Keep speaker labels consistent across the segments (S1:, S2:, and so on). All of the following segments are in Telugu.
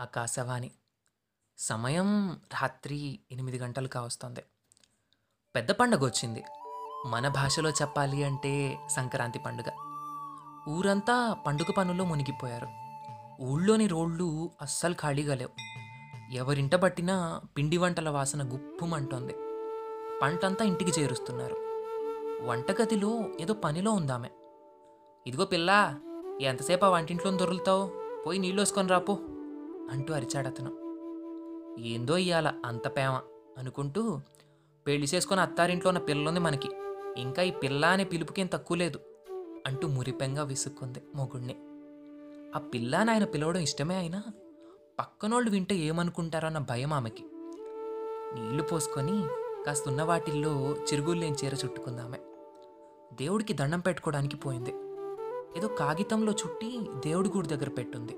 S1: ఆకాశవాణి. సమయం రాత్రి ఎనిమిది గంటలు కావస్తుంది పెద్ద పండగ వచ్చింది మన భాషలో చెప్పాలి అంటే సంక్రాంతి పండుగ. ఊరంతా పండుగ పనుల్లో మునిగిపోయారు. ఊళ్ళోని రోళ్ళు అస్సలు ఖాళీగా లేవు. ఎవరింట పట్టినా పిండి వంటల వాసన గుప్పుమంటోంది. పంటంతా ఇంటికి చేరుస్తున్నారు. వంటగదిలో ఏదో పనిలో ఉందామె. ఇదిగో పిల్ల ఎంతసేపు ఆ వంటింట్లో దొరులుతావు? పోయి నీళ్ళు వేసుకొని రాపో. అంటూ అరిచాడు అతను ఏందో ఇయ్యాల అంత ప్రేమ అనుకుంటూ పెళ్ళి చేసుకుని అత్తారింట్లో ఉన్న పిల్లుంది మనకి. ఇంకా ఈ పిల్ల అనే పిలుపుకేం తక్కువ లేదు అంటూ మురిపెంగా విసుక్కుంది మొగుణ్ణి. ఆ పిల్ల అని ఆయన పిలవడం ఇష్టమే అయినా పక్కనోళ్ళు వింటే ఏమనుకుంటారన్న భయం ఆమెకి. నీళ్ళు పోసుకొని కాస్త ఉన్న వాటిల్లో చిరుగుళ్ళేం చీర చుట్టుకుందామె. దేవుడికి దండం పెట్టుకోవడానికి పోయింది. ఏదో కాగితంలో చుట్టి దేవుడి గుడి దగ్గర పెట్టుంది.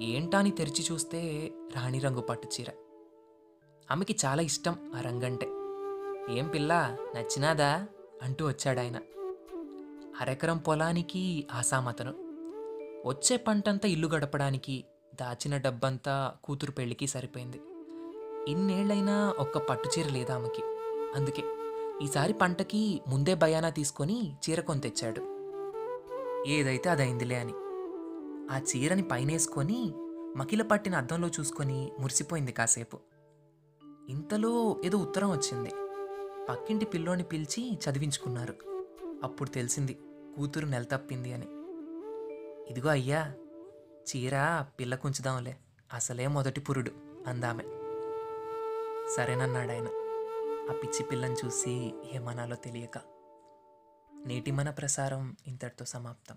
S1: ఏంటా అని తెరిచి చూస్తే రాణి రంగు పట్టు చీర. ఆమెకి చాలా ఇష్టం ఆ రంగంటే. ఏం పిల్ల నచ్చినాదా? అంటూ వచ్చాడాయన. అరెకరం పొలానికి ఆసామతను. వచ్చే పంటంతా ఇల్లు గడపడానికి దాచిన డబ్బంతా కూతురు పెళ్ళికి సరిపోయింది. ఇన్నేళ్ళైనా ఒక్క పట్టు చీర లేదా ఆమెకి. అందుకే ఈసారి పంటకి ముందే భయానా తీసుకొని చీర కొని తెచ్చాడు ఏదైతే అదైందిలే అని. ఆ చీరని పైనేసుకొని మకిల పట్టిన అద్దంలో చూసుకొని మురిసిపోయింది కాసేపు. ఇంతలో ఏదో ఉత్తరం వచ్చింది. పక్కింటి పిల్లోని పిలిచి చదివించుకున్నారు. అప్పుడు తెలిసింది కూతురు నెల తప్పింది అని. ఇదిగో అయ్యా చీర పిల్ల కుంచుదాంలే అసలే మొదటి పురుడు అందామె. సరేనన్నాడు ఆయన ఆ పిచ్చి పిల్లని చూసి ఏమనాలో తెలియక. నేటి మన ప్రసారం ఇంతటితో సమాప్తం.